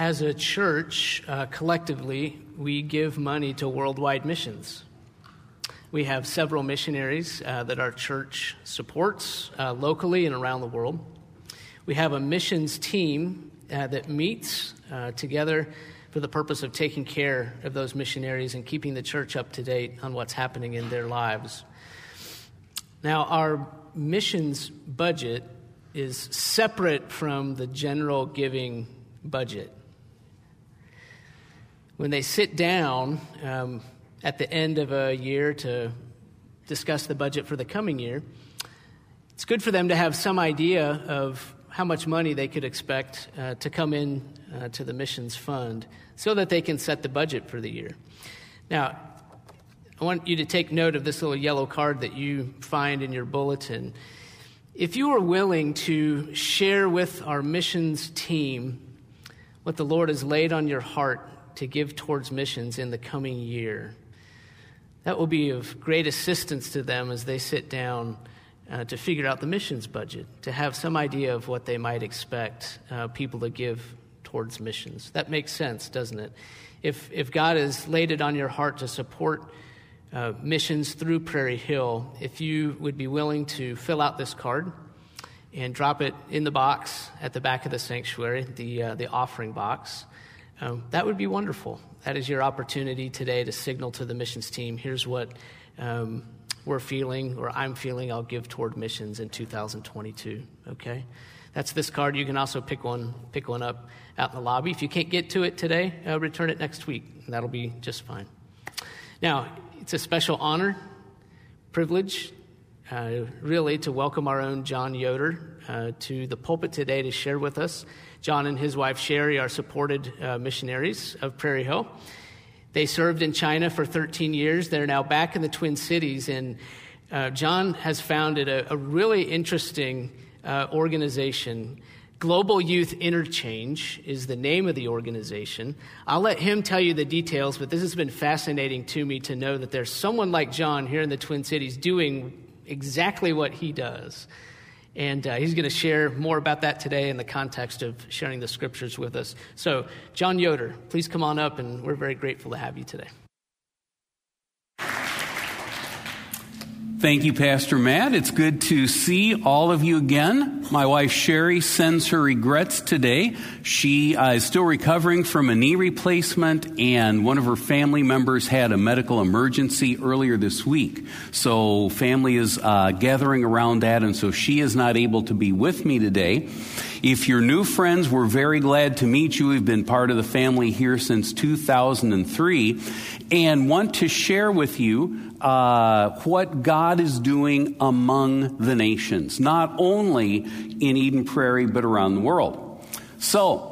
As a church, uh, collectively, we give money to worldwide missions. We have several missionaries uh, that our church supports uh, locally and around the world. We have a missions team uh, that meets uh, together for the purpose of taking care of those missionaries and keeping the church up to date on what's happening in their lives. Now, our missions budget is separate from the general giving budget. When they sit down um, at the end of a year to discuss the budget for the coming year, it's good for them to have some idea of how much money they could expect uh, to come in uh, to the missions fund so that they can set the budget for the year. Now, I want you to take note of this little yellow card that you find in your bulletin. If you are willing to share with our missions team what the Lord has laid on your heart to give towards missions in the coming year, that will be of great assistance to them as they sit down uh, to figure out the missions budget, to have some idea of what they might expect uh, people to give towards missions. That makes sense, doesn't it? If, if God has laid it on your heart to support uh, missions through Prairie Hill, if you would be willing to fill out this card and drop it in the box at the back of the sanctuary, the, uh, the offering box, um, that would be wonderful. That is your opportunity today to signal to the missions team here's what um, we're feeling or I'm feeling I'll give toward missions in 2022. Okay? That's this card. You can also pick one, pick one up out in the lobby. If you can't get to it today, uh, return it next week. That'll be just fine. Now, it's a special honor, privilege, uh, really, to welcome our own John Yoder uh, to the pulpit today to share with us. John and his wife Sherry are supported uh, missionaries of Prairie Hill. They served in China for 13 years. They're now back in the Twin Cities, and uh, John has founded a, a really interesting uh, organization. Global Youth Interchange is the name of the organization. I'll let him tell you the details, but this has been fascinating to me to know that there's someone like John here in the Twin Cities doing exactly what he does. And uh, he's going to share more about that today in the context of sharing the scriptures with us. So, John Yoder, please come on up, and we're very grateful to have you today. Thank you, Pastor Matt. It's good to see all of you again. My wife Sherry sends her regrets today. She uh, is still recovering from a knee replacement, and one of her family members had a medical emergency earlier this week. So, family is uh, gathering around that, and so she is not able to be with me today. If you're new friends, we're very glad to meet you. We've been part of the family here since 2003 and want to share with you uh, what God is doing among the nations, not only in Eden Prairie, but around the world. So,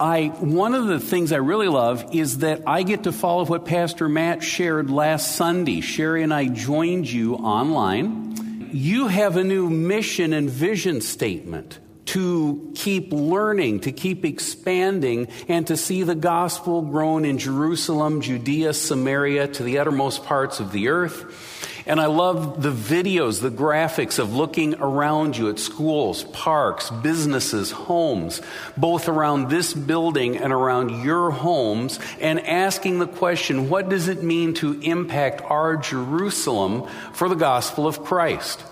I, one of the things I really love is that I get to follow what Pastor Matt shared last Sunday. Sherry and I joined you online. You have a new mission and vision statement to keep learning, to keep expanding, and to see the gospel grown in Jerusalem, Judea, Samaria, to the uttermost parts of the earth. And I love the videos, the graphics of looking around you at schools, parks, businesses, homes, both around this building and around your homes, and asking the question what does it mean to impact our Jerusalem for the gospel of Christ?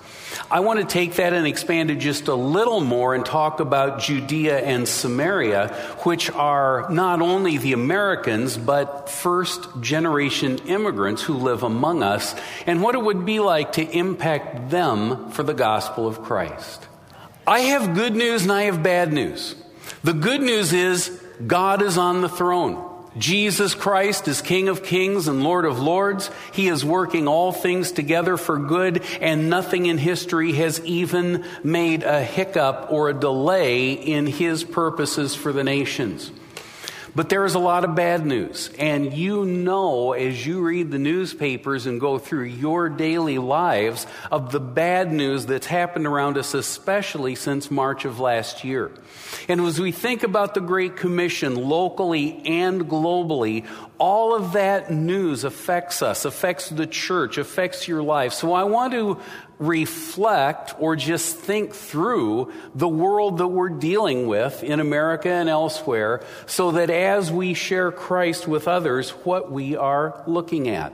I want to take that and expand it just a little more and talk about Judea and Samaria, which are not only the Americans, but first generation immigrants who live among us, and what it would be like to impact them for the gospel of Christ. I have good news and I have bad news. The good news is God is on the throne. Jesus Christ is King of kings and Lord of lords. He is working all things together for good, and nothing in history has even made a hiccup or a delay in His purposes for the nations. But there is a lot of bad news. And you know, as you read the newspapers and go through your daily lives, of the bad news that's happened around us, especially since March of last year. And as we think about the Great Commission locally and globally, all of that news affects us, affects the church, affects your life. So I want to reflect or just think through the world that we're dealing with in America and elsewhere so that as we share Christ with others, what we are looking at.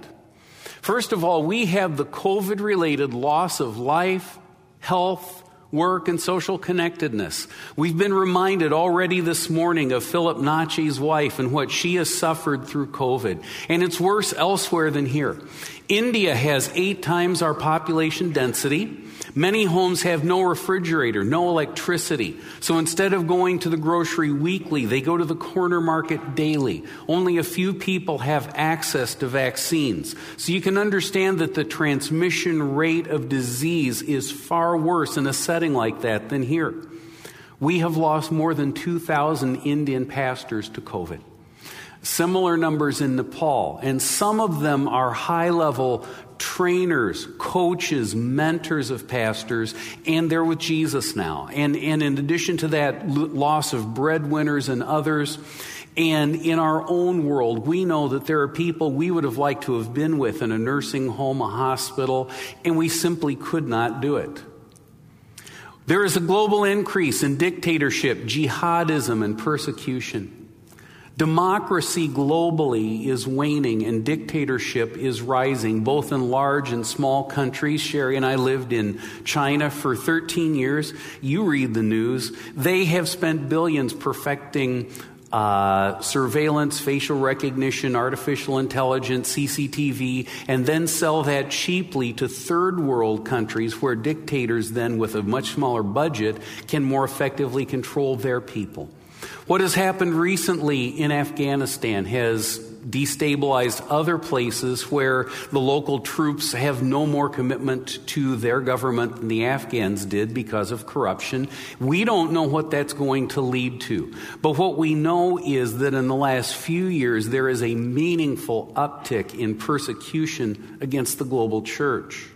First of all, we have the COVID related loss of life, health, work, and social connectedness. We've been reminded already this morning of Philip Nachi's wife and what she has suffered through COVID. And it's worse elsewhere than here. India has eight times our population density. Many homes have no refrigerator, no electricity. So instead of going to the grocery weekly, they go to the corner market daily. Only a few people have access to vaccines. So you can understand that the transmission rate of disease is far worse in a setting like that than here. We have lost more than 2,000 Indian pastors to COVID. Similar numbers in Nepal, and some of them are high level trainers, coaches, mentors of pastors, and they're with Jesus now. And, and in addition to that, loss of breadwinners and others. And in our own world, we know that there are people we would have liked to have been with in a nursing home, a hospital, and we simply could not do it. There is a global increase in dictatorship, jihadism, and persecution. Democracy globally is waning and dictatorship is rising, both in large and small countries. Sherry and I lived in China for 13 years. You read the news. They have spent billions perfecting uh, surveillance, facial recognition, artificial intelligence, CCTV, and then sell that cheaply to third world countries where dictators, then with a much smaller budget, can more effectively control their people. What has happened recently in Afghanistan has destabilized other places where the local troops have no more commitment to their government than the Afghans did because of corruption. We don't know what that's going to lead to. But what we know is that in the last few years, there is a meaningful uptick in persecution against the global church.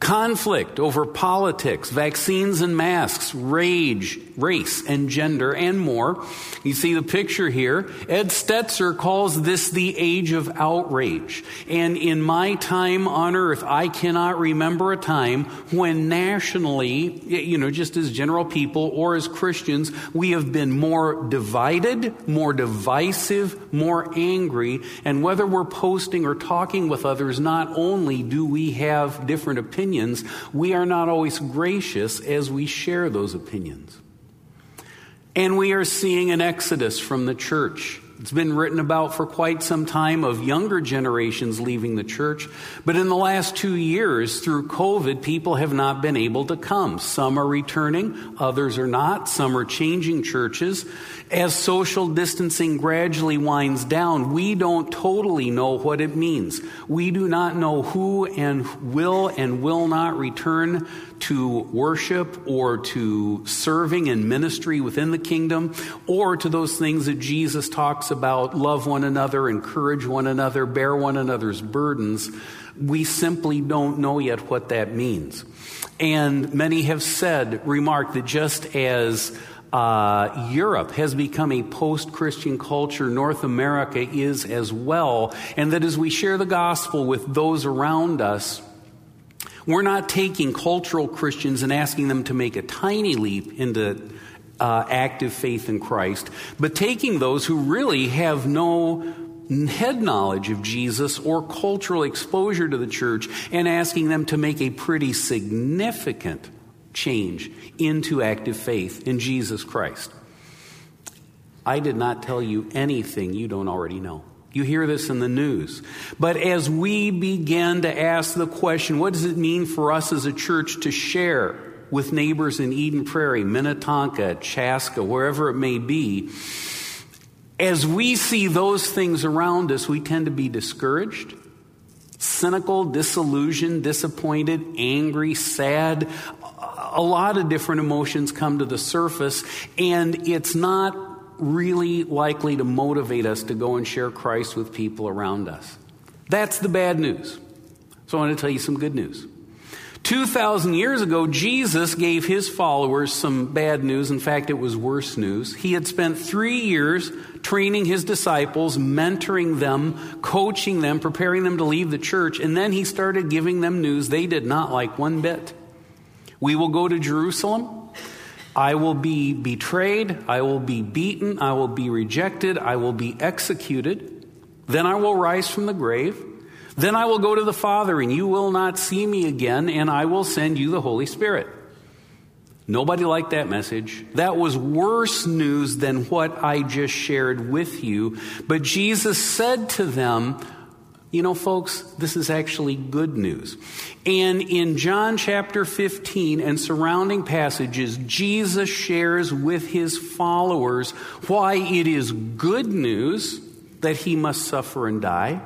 Conflict over politics, vaccines and masks, rage, race and gender, and more. You see the picture here. Ed Stetzer calls this the age of outrage. And in my time on earth, I cannot remember a time when nationally, you know, just as general people or as Christians, we have been more divided, more divisive, more angry. And whether we're posting or talking with others, not only do we have different opinions, we are not always gracious as we share those opinions. And we are seeing an exodus from the church. It's been written about for quite some time of younger generations leaving the church. But in the last two years, through COVID, people have not been able to come. Some are returning, others are not. Some are changing churches. As social distancing gradually winds down, we don't totally know what it means. We do not know who and will and will not return to worship or to serving and ministry within the kingdom or to those things that Jesus talks about love one another, encourage one another, bear one another's burdens. We simply don't know yet what that means. And many have said, remarked that just as uh, Europe has become a post Christian culture. North America is as well. And that as we share the gospel with those around us, we're not taking cultural Christians and asking them to make a tiny leap into uh, active faith in Christ, but taking those who really have no head knowledge of Jesus or cultural exposure to the church and asking them to make a pretty significant change into active faith in Jesus Christ. I did not tell you anything you don't already know. You hear this in the news. But as we begin to ask the question, what does it mean for us as a church to share with neighbors in Eden Prairie, Minnetonka, Chaska, wherever it may be? As we see those things around us, we tend to be discouraged, cynical, disillusioned, disappointed, angry, sad. A lot of different emotions come to the surface, and it's not really likely to motivate us to go and share Christ with people around us. That's the bad news. So I want to tell you some good news. 2,000 years ago, Jesus gave his followers some bad news. In fact, it was worse news. He had spent three years training his disciples, mentoring them, coaching them, preparing them to leave the church, and then he started giving them news they did not like one bit. We will go to Jerusalem. I will be betrayed. I will be beaten. I will be rejected. I will be executed. Then I will rise from the grave. Then I will go to the Father, and you will not see me again, and I will send you the Holy Spirit. Nobody liked that message. That was worse news than what I just shared with you. But Jesus said to them, you know, folks, this is actually good news. And in John chapter 15 and surrounding passages, Jesus shares with his followers why it is good news that he must suffer and die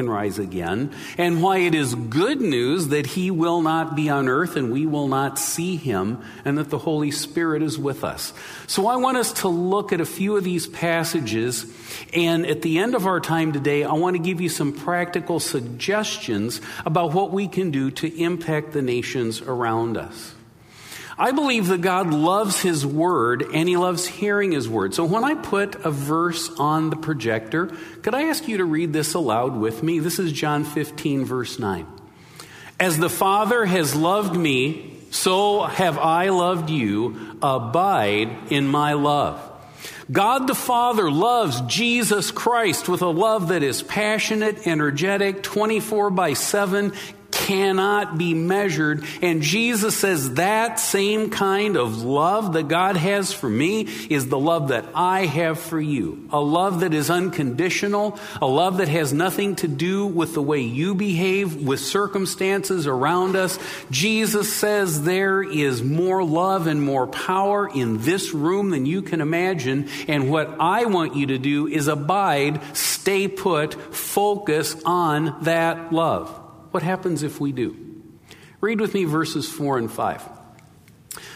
and rise again, and why it is good news that he will not be on earth and we will not see him, and that the Holy Spirit is with us. So I want us to look at a few of these passages, and at the end of our time today, I want to give you some practical suggestions about what we can do to impact the nations around us. I believe that God loves His Word and He loves hearing His Word. So when I put a verse on the projector, could I ask you to read this aloud with me? This is John 15, verse 9. As the Father has loved me, so have I loved you. Abide in my love. God the Father loves Jesus Christ with a love that is passionate, energetic, 24 by 7, cannot be measured. And Jesus says that same kind of love that God has for me is the love that I have for you. A love that is unconditional, a love that has nothing to do with the way you behave, with circumstances around us. Jesus says there is more love and more power in this room than you can imagine. And what I want you to do is abide, stay put, focus on that love. What happens if we do? Read with me verses 4 and 5.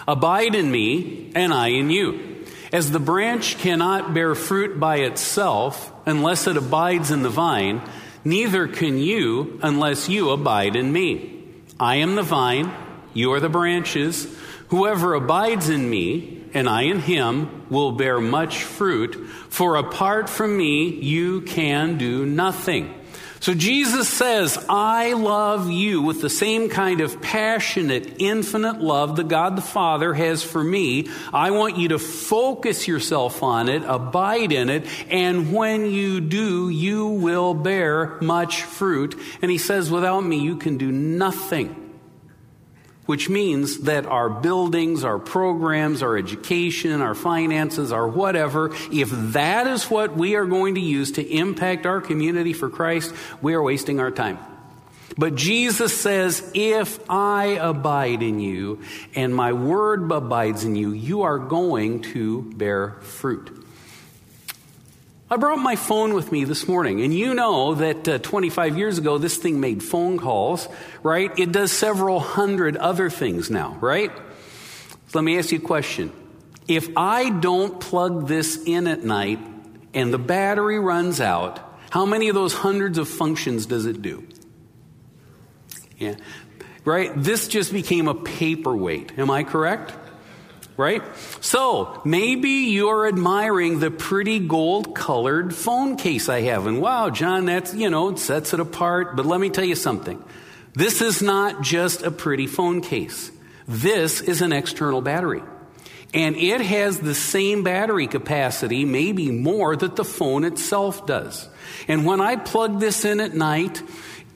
Abide in me, and I in you. As the branch cannot bear fruit by itself unless it abides in the vine, neither can you unless you abide in me. I am the vine, you are the branches. Whoever abides in me, and I in him, will bear much fruit, for apart from me you can do nothing. So Jesus says, I love you with the same kind of passionate, infinite love that God the Father has for me. I want you to focus yourself on it, abide in it, and when you do, you will bear much fruit. And he says, without me, you can do nothing which means that our buildings, our programs, our education, our finances, our whatever, if that is what we are going to use to impact our community for Christ, we are wasting our time. But Jesus says, if I abide in you and my word abides in you, you are going to bear fruit. I brought my phone with me this morning, and you know that uh, 25 years ago, this thing made phone calls, right? It does several hundred other things now, right? So let me ask you a question. If I don't plug this in at night and the battery runs out, how many of those hundreds of functions does it do? Yeah, right? This just became a paperweight. Am I correct? Right? So maybe you're admiring the pretty gold colored phone case I have. And wow, John, that's, you know, it sets it apart. But let me tell you something. This is not just a pretty phone case. This is an external battery. And it has the same battery capacity, maybe more, that the phone itself does. And when I plug this in at night,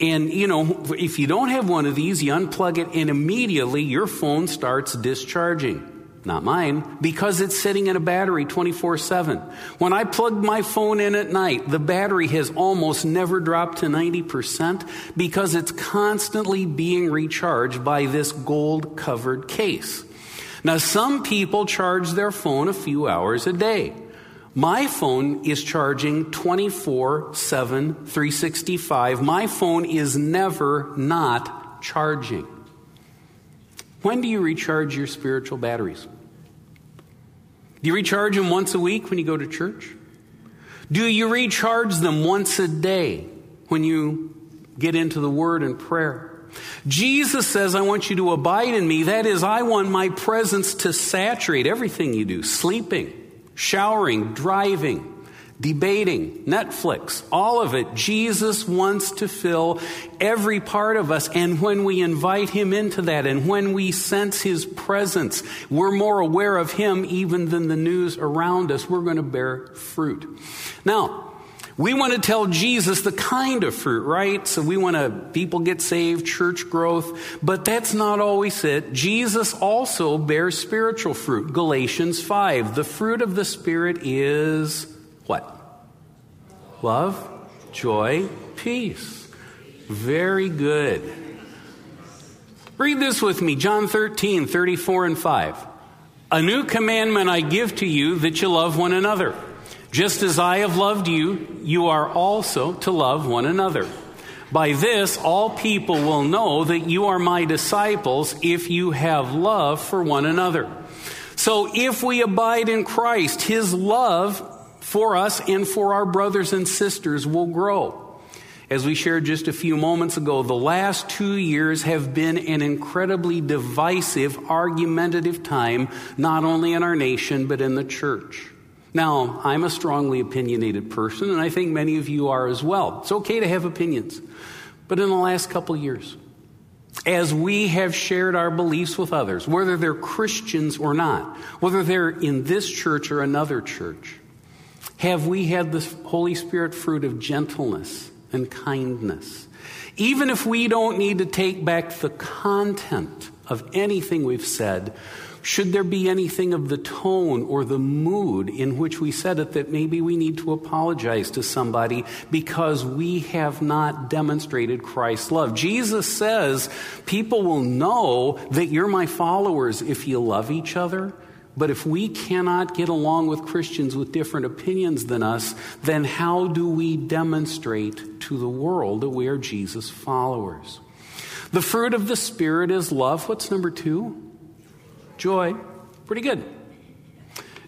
and you know, if you don't have one of these, you unplug it and immediately your phone starts discharging. Not mine, because it's sitting in a battery 24 7. When I plug my phone in at night, the battery has almost never dropped to 90% because it's constantly being recharged by this gold covered case. Now, some people charge their phone a few hours a day. My phone is charging 24 7, 365. My phone is never not charging. When do you recharge your spiritual batteries? Do you recharge them once a week when you go to church? Do you recharge them once a day when you get into the Word and prayer? Jesus says, I want you to abide in me. That is, I want my presence to saturate everything you do sleeping, showering, driving, debating, Netflix, all of it. Jesus wants to fill every part of us. And when we invite Him into that and when we sense His presence, we're more aware of Him even than the news around us. We're going to bear fruit. Now, we want to tell Jesus the kind of fruit, right? So we want to, people get saved, church growth, but that's not always it. Jesus also bears spiritual fruit. Galatians 5. The fruit of the Spirit is what? Love, joy, peace. Very good. Read this with me John 13, 34 and 5. A new commandment I give to you that you love one another. Just as I have loved you, you are also to love one another. By this, all people will know that you are my disciples if you have love for one another. So if we abide in Christ, his love for us and for our brothers and sisters will grow. As we shared just a few moments ago, the last two years have been an incredibly divisive, argumentative time, not only in our nation, but in the church. Now, I'm a strongly opinionated person, and I think many of you are as well. It's okay to have opinions. But in the last couple years, as we have shared our beliefs with others, whether they're Christians or not, whether they're in this church or another church, have we had the Holy Spirit fruit of gentleness and kindness? Even if we don't need to take back the content of anything we've said, should there be anything of the tone or the mood in which we said it that maybe we need to apologize to somebody because we have not demonstrated Christ's love? Jesus says people will know that you're my followers if you love each other. But if we cannot get along with Christians with different opinions than us, then how do we demonstrate to the world that we are Jesus' followers? The fruit of the Spirit is love. What's number two? joy. Pretty good.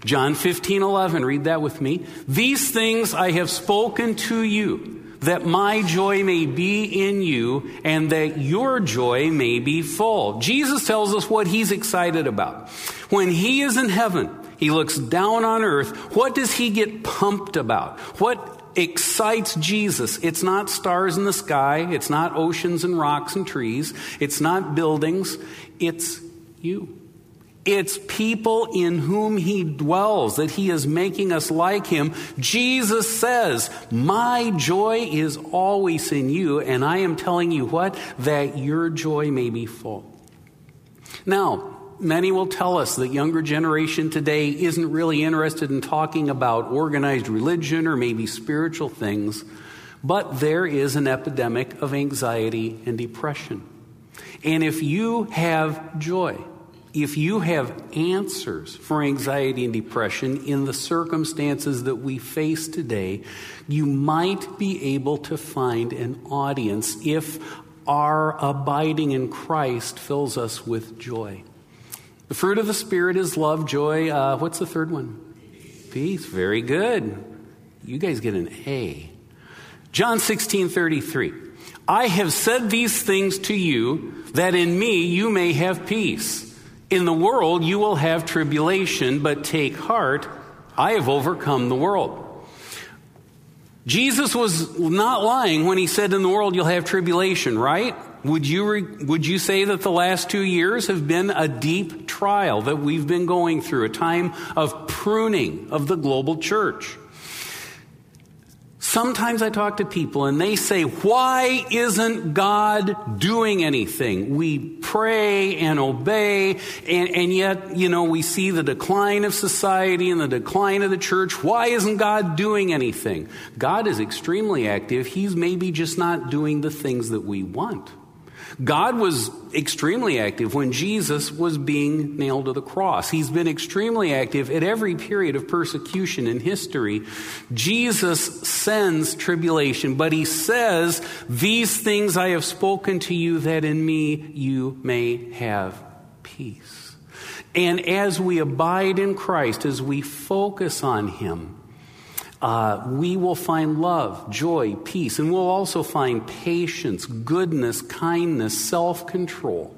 John 15, 11, read that with me. These things I have spoken to you, that my joy may be in you, and that your joy may be full. Jesus tells us what he's excited about. When he is in heaven, he looks down on earth. What does he get pumped about? What excites Jesus. It's not stars in the sky. It's not oceans and rocks and trees. It's not buildings. It's you. It's people in whom he dwells, that he is making us like him. Jesus says, My joy is always in you, and I am telling you what? That your joy may be full. Now, many will tell us that younger generation today isn't really interested in talking about organized religion or maybe spiritual things, but there is an epidemic of anxiety and depression. And if you have joy, if you have answers for anxiety and depression in the circumstances that we face today, you might be able to find an audience if our abiding in Christ fills us with joy. The fruit of the Spirit is love, joy. Uh, what's the third one? Peace. Very good. You guys get an A. John 16 33. I have said these things to you that in me you may have peace. In the world you will have tribulation, but take heart, I have overcome the world. Jesus was not lying when he said, In the world you'll have tribulation, right? Would you, re- would you say that the last two years have been a deep trial that we've been going through, a time of pruning of the global church? Sometimes I talk to people and they say, Why isn't God doing anything? We pray and obey, and, and, yet, you know, we see the decline of society and the decline of the church. Why isn't God doing anything? God is extremely active. He's maybe just not doing the things that we want. God was extremely active when Jesus was being nailed to the cross. He's been extremely active at every period of persecution in history. Jesus sends tribulation, but he says, These things I have spoken to you that in me you may have peace. And as we abide in Christ, as we focus on him, uh, we will find love, joy, peace, and we'll also find patience, goodness, kindness, self control.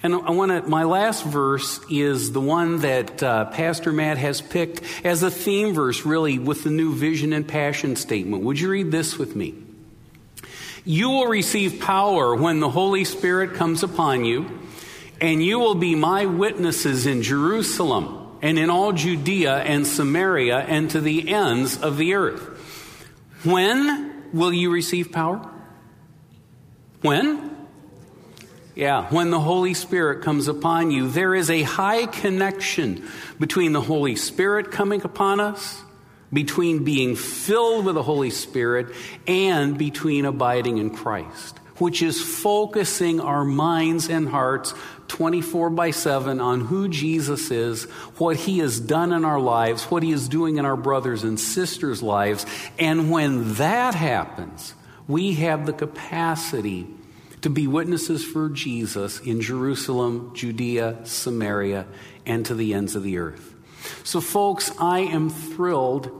And I want to, my last verse is the one that uh, Pastor Matt has picked as a theme verse, really, with the new vision and passion statement. Would you read this with me? You will receive power when the Holy Spirit comes upon you, and you will be my witnesses in Jerusalem and in all Judea and Samaria and to the ends of the earth. When will you receive power? When? Yeah, when the Holy Spirit comes upon you, there is a high connection between the Holy Spirit coming upon us, between being filled with the Holy Spirit, and between abiding in Christ, which is focusing our minds and hearts 24 by 7 on who Jesus is, what he has done in our lives, what he is doing in our brothers and sisters' lives. And when that happens, we have the capacity to be witnesses for Jesus in Jerusalem, Judea, Samaria, and to the ends of the earth. So, folks, I am thrilled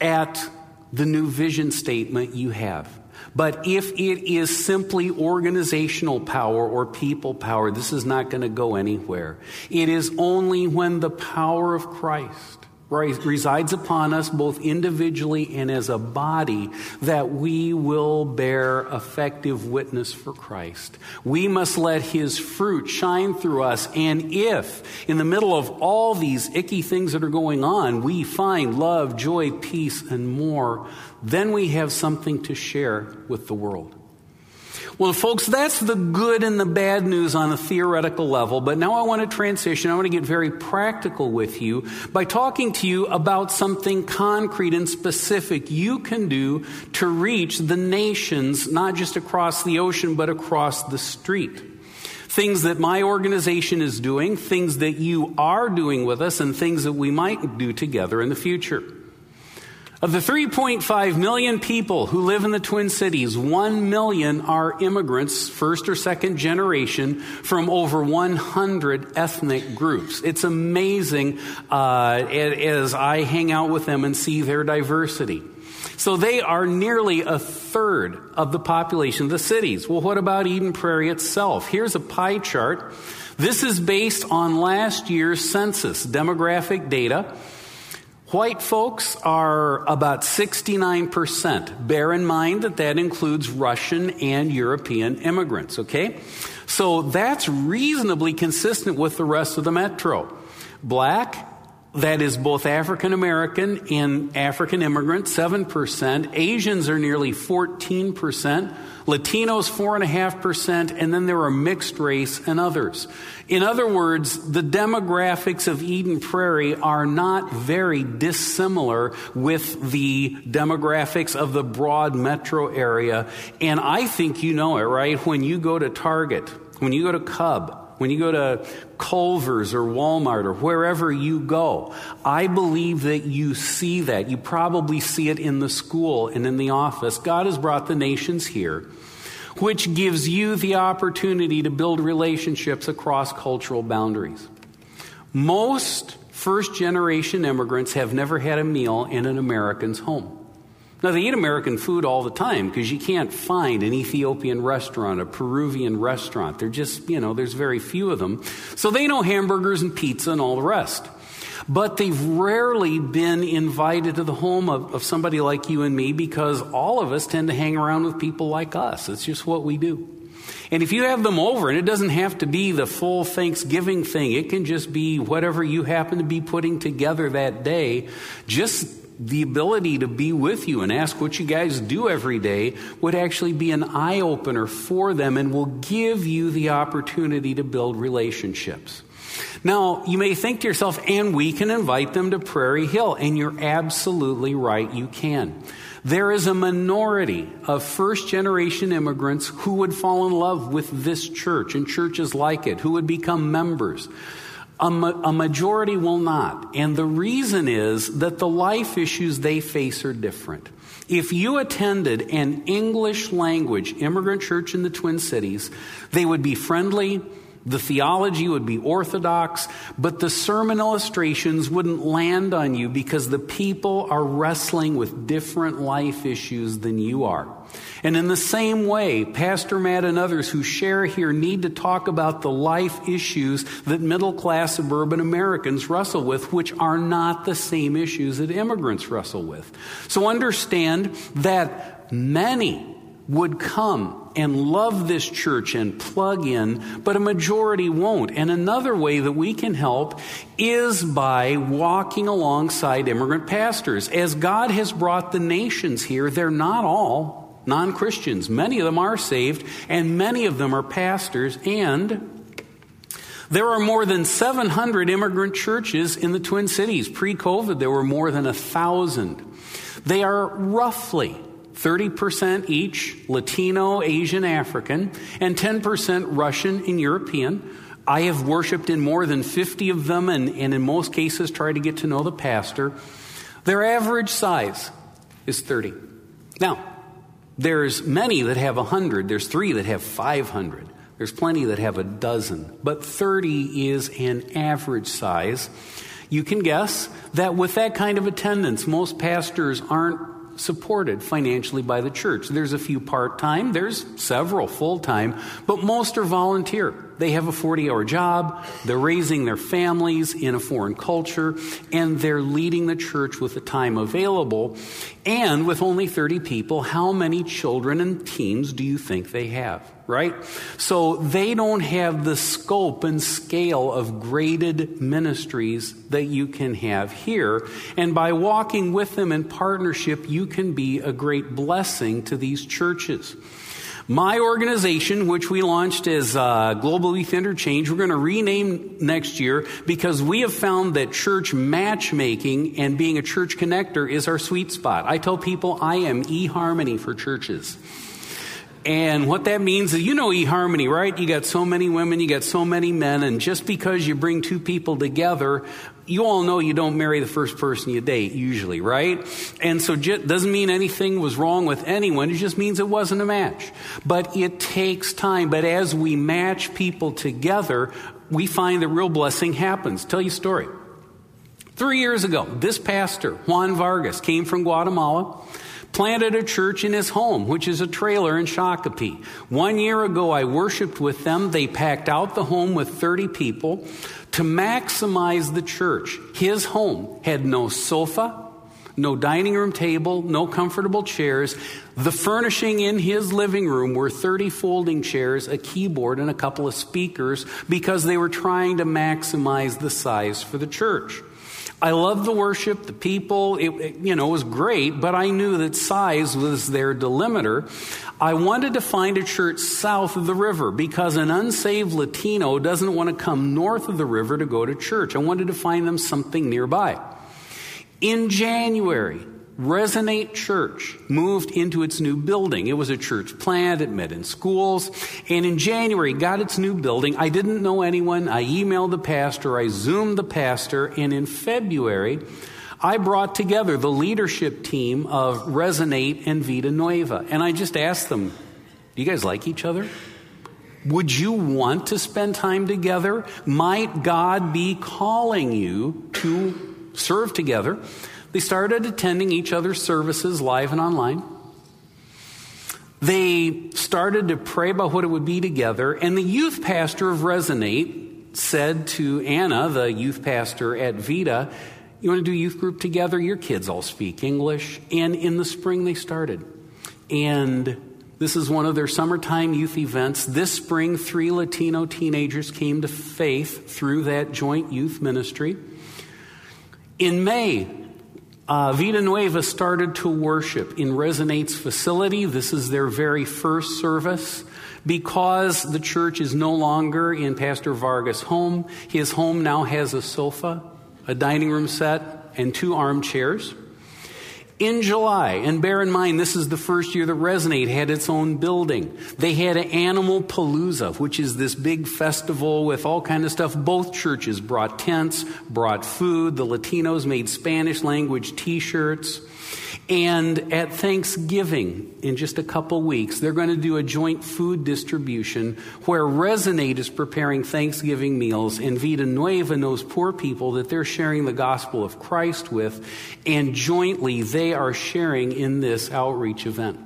at the new vision statement you have. But if it is simply organizational power or people power, this is not going to go anywhere. It is only when the power of Christ resides upon us both individually and as a body that we will bear effective witness for Christ. We must let His fruit shine through us. And if, in the middle of all these icky things that are going on, we find love, joy, peace, and more, then we have something to share with the world. Well, folks, that's the good and the bad news on a theoretical level, but now I want to transition. I want to get very practical with you by talking to you about something concrete and specific you can do to reach the nations, not just across the ocean, but across the street. Things that my organization is doing, things that you are doing with us, and things that we might do together in the future. Of the 3.5 million people who live in the Twin Cities, 1 million are immigrants, first or second generation, from over 100 ethnic groups. It's amazing uh, as I hang out with them and see their diversity. So they are nearly a third of the population of the cities. Well, what about Eden Prairie itself? Here's a pie chart. This is based on last year's census demographic data. White folks are about 69%. Bear in mind that that includes Russian and European immigrants, okay? So that's reasonably consistent with the rest of the metro. Black, that is both African American and African immigrant, 7%. Asians are nearly 14%. Latinos, 4.5%. And then there are mixed race and others. In other words, the demographics of Eden Prairie are not very dissimilar with the demographics of the broad metro area. And I think you know it, right? When you go to Target, when you go to Cub, when you go to Culver's or Walmart or wherever you go, I believe that you see that. You probably see it in the school and in the office. God has brought the nations here, which gives you the opportunity to build relationships across cultural boundaries. Most first generation immigrants have never had a meal in an American's home. Now, they eat American food all the time because you can't find an Ethiopian restaurant, a Peruvian restaurant. They're just, you know, there's very few of them. So they know hamburgers and pizza and all the rest. But they've rarely been invited to the home of, of somebody like you and me because all of us tend to hang around with people like us. It's just what we do. And if you have them over, and it doesn't have to be the full Thanksgiving thing, it can just be whatever you happen to be putting together that day, just the ability to be with you and ask what you guys do every day would actually be an eye opener for them and will give you the opportunity to build relationships. Now, you may think to yourself, and we can invite them to Prairie Hill, and you're absolutely right, you can. There is a minority of first generation immigrants who would fall in love with this church and churches like it, who would become members. A, ma- a, majority will not. And the reason is that the life issues they face are different. If you attended an English language immigrant church in the Twin Cities, they would be friendly, The theology would be orthodox, but the sermon illustrations wouldn't land on you because the people are wrestling with different life issues than you are. And in the same way, Pastor Matt and others who share here need to talk about the life issues that middle class suburban Americans wrestle with, which are not the same issues that immigrants wrestle with. So understand that many would come and love this church and plug in, but a majority won't. And another way that we can help is by walking alongside immigrant pastors. As God has brought the nations here, they're not all non Christians. Many of them are saved, and many of them are pastors, and there are more than 700 immigrant churches in the Twin Cities. Pre COVID, there were more than a thousand. They are roughly 30% each Latino, Asian, African, and 10% Russian and European. I have worshiped in more than 50 of them and, and in most cases tried to get to know the pastor. Their average size is 30. Now, there's many that have 100, there's three that have 500. There's plenty that have a dozen, but 30 is an average size. You can guess that with that kind of attendance, most pastors aren't supported financially by the church. There's a few part time, there's several full time, but most are volunteer. They have a 40 hour job, they're raising their families in a foreign culture, and they're leading the church with the time available. And with only 30 people, how many children and teens do you think they have? Right? So they don't have the scope and scale of graded ministries that you can have here. And by walking with them in partnership, you can be a great blessing to these churches. My organization, which we launched as uh, Global Youth Interchange, we're going to rename next year because we have found that church matchmaking and being a church connector is our sweet spot. I tell people I am eHarmony for churches. And what that means is, you know, eHarmony, right? You got so many women, you got so many men, and just because you bring two people together, you all know you don't marry the first person you date, usually, right? And so it doesn't mean anything was wrong with anyone. It just means it wasn't a match. But it takes time. But as we match people together, we find that real blessing happens. Tell you a story. Three years ago, this pastor, Juan Vargas, came from Guatemala planted a church in his home, which is a trailer in Shakopee. One year ago, I worshiped with them. They packed out the home with 30 people to maximize the church. His home had no sofa, no dining room table, no comfortable chairs. The furnishing in his living room were 30 folding chairs, a keyboard, and a couple of speakers because they were trying to maximize the size for the church. I loved the worship, the people, it, it, you know, was great, but I knew that size was their delimiter. I wanted to find a church south of the river because an unsaved Latino doesn't want to come north of the river to go to church. I wanted to find them something nearby. In January, Resonate Church moved into its new building. It was a church plant, it met in schools, and in January got its new building. I didn't know anyone. I emailed the pastor, I Zoomed the pastor, and in February, I brought together the leadership team of Resonate and Vida Nueva. And I just asked them, Do you guys like each other? Would you want to spend time together? Might God be calling you to serve together? They started attending each other's services live and online. They started to pray about what it would be together. And the youth pastor of Resonate said to Anna, the youth pastor at Vida, You want to do youth group together? Your kids all speak English. And in the spring, they started. And this is one of their summertime youth events. This spring, three Latino teenagers came to faith through that joint youth ministry. In May, uh, Vida Nueva started to worship in Resonate's facility. This is their very first service. Because the church is no longer in Pastor Vargas' home, his home now has a sofa, a dining room set, and two armchairs in July, and bear in mind, this is the first year that Resonate had its own building. They had an Animal Palooza, which is this big festival with all kind of stuff. Both churches brought tents, brought food. The Latinos made Spanish language t-shirts. And at Thanksgiving, in just a couple weeks, they're going to do a joint food distribution where Resonate is preparing Thanksgiving meals, and Vida Nueva knows poor people that they're sharing the gospel of Christ with, and jointly they are sharing in this outreach event.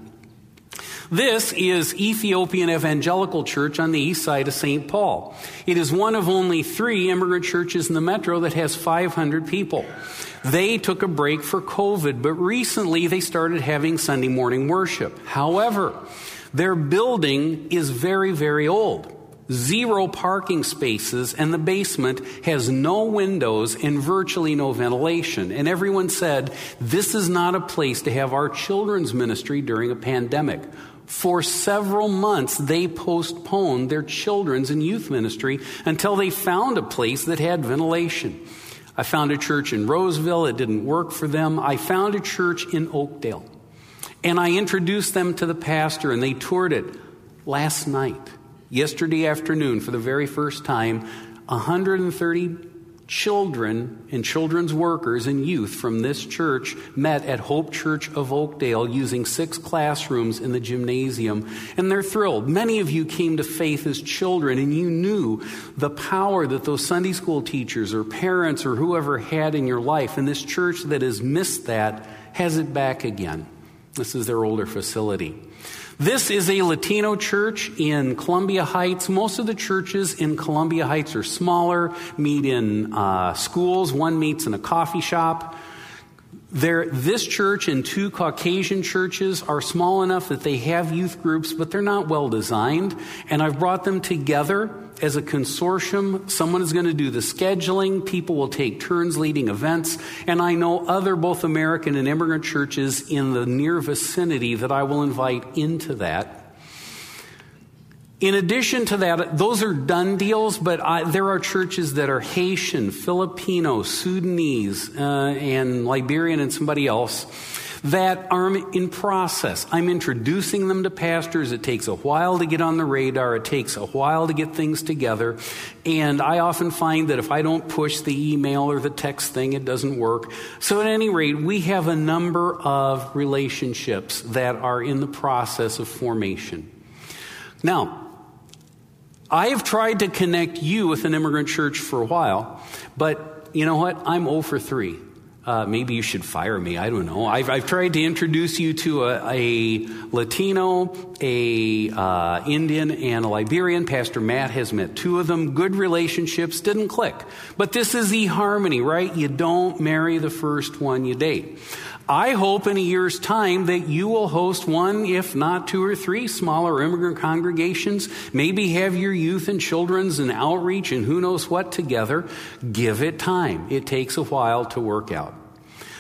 This is Ethiopian Evangelical Church on the east side of St. Paul. It is one of only three immigrant churches in the metro that has 500 people. They took a break for COVID, but recently they started having Sunday morning worship. However, their building is very, very old. Zero parking spaces, and the basement has no windows and virtually no ventilation. And everyone said, This is not a place to have our children's ministry during a pandemic. For several months, they postponed their children's and youth ministry until they found a place that had ventilation. I found a church in Roseville. It didn't work for them. I found a church in Oakdale. And I introduced them to the pastor, and they toured it last night, yesterday afternoon, for the very first time. 130 children and children's workers and youth from this church met at Hope Church of Oakdale using six classrooms in the gymnasium, and they're thrilled. Many of you came to faith as children, and you knew the power that those Sunday school teachers or parents or whoever had in your life, and this church that has missed that has it back again. This is their older facility. This is a Latino church in Columbia Heights. Most of the churches in Columbia Heights are smaller, meet in uh, schools, one meets in a coffee shop. There, this church and two Caucasian churches are small enough that they have youth groups, but they're not well designed. And I've brought them together as a consortium. Someone is going to do the scheduling. People will take turns leading events. And I know other both American and immigrant churches in the near vicinity that I will invite into that. In addition to that, those are done deals, but I, there are churches that are Haitian, Filipino, Sudanese, uh, and Liberian, and somebody else that are in process. I'm introducing them to pastors. It takes a while to get on the radar, it takes a while to get things together. And I often find that if I don't push the email or the text thing, it doesn't work. So, at any rate, we have a number of relationships that are in the process of formation. Now, I have tried to connect you with an immigrant church for a while, but you know what? I'm 0 for 3. Uh, maybe you should fire me. I don't know. I've, I've tried to introduce you to a, a Latino, a uh, Indian, and a Liberian. Pastor Matt has met two of them. Good relationships didn't click. But this is eHarmony, right? You don't marry the first one you date. I hope in a year's time that you will host one, if not two or three, smaller immigrant congregations. Maybe have your youth and children's and outreach and who knows what together. Give it time. It takes a while to work out.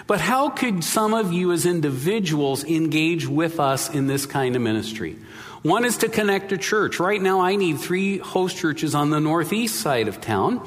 But how could some of you as individuals engage with us in this kind of ministry? One is to connect a church. Right now, I need three host churches on the northeast side of town.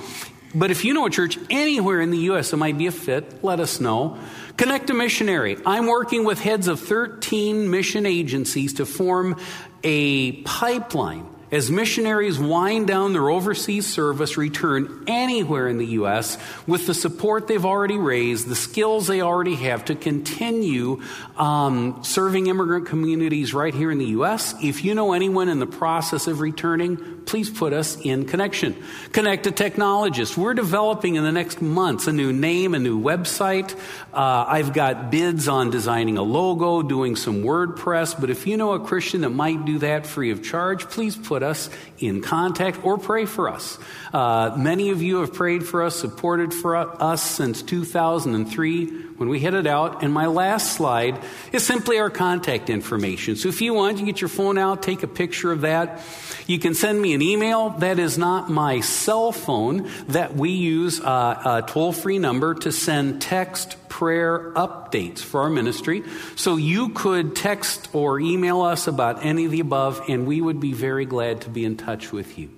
But if you know a church anywhere in the U.S. that might be a fit, let us know. Connect a missionary. I'm working with heads of 13 mission agencies to form a pipeline as missionaries wind down their overseas service, return anywhere in the U.S. with the support they've already raised, the skills they already have to continue um, serving immigrant communities right here in the U.S. If you know anyone in the process of returning, please put us in connection. Connect a technologist. We're developing in the next months a new name, a new website. Uh, I've got bids on designing a logo, doing some WordPress. But if you know a Christian that might do that free of charge, please put us in contact or pray for us. Uh, many of you have prayed for us, supported for us since 2003 when we hit it out. And my last slide is simply our contact information. So if you want, you get your phone out, take a picture of that. You can send an email. That is not my cell phone that we use uh, a toll free number to send text prayer updates for our ministry. So you could text or email us about any of the above, and we would be very glad to be in touch with you.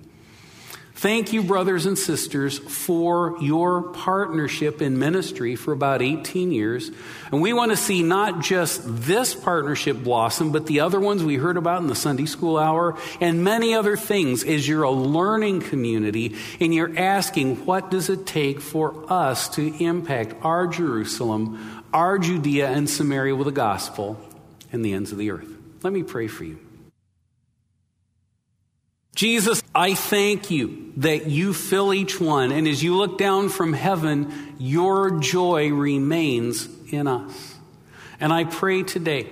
Thank you, brothers and sisters, for your partnership in ministry for about 18 years. And we want to see not just this partnership blossom, but the other ones we heard about in the Sunday school hour and many other things as you're a learning community and you're asking, what does it take for us to impact our Jerusalem, our Judea and Samaria with the gospel and the ends of the earth. Let me pray for you. Jesus, I thank you that you fill each one, and as you look down from heaven, your joy remains in us. And I pray today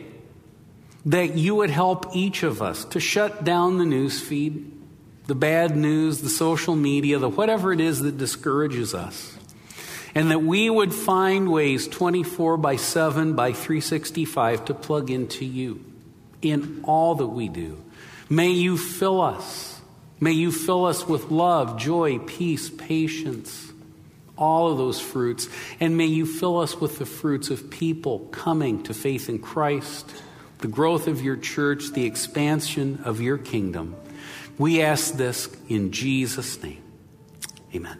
that you would help each of us to shut down the news feed, the bad news, the social media, the whatever it is that discourages us. And that we would find ways 24 by 7 by 365 to plug into you in all that we do. May you fill us May you fill us with love, joy, peace, patience, all of those fruits. And may you fill us with the fruits of people coming to faith in Christ, the growth of your church, the expansion of your kingdom. We ask this in Jesus' name. Amen.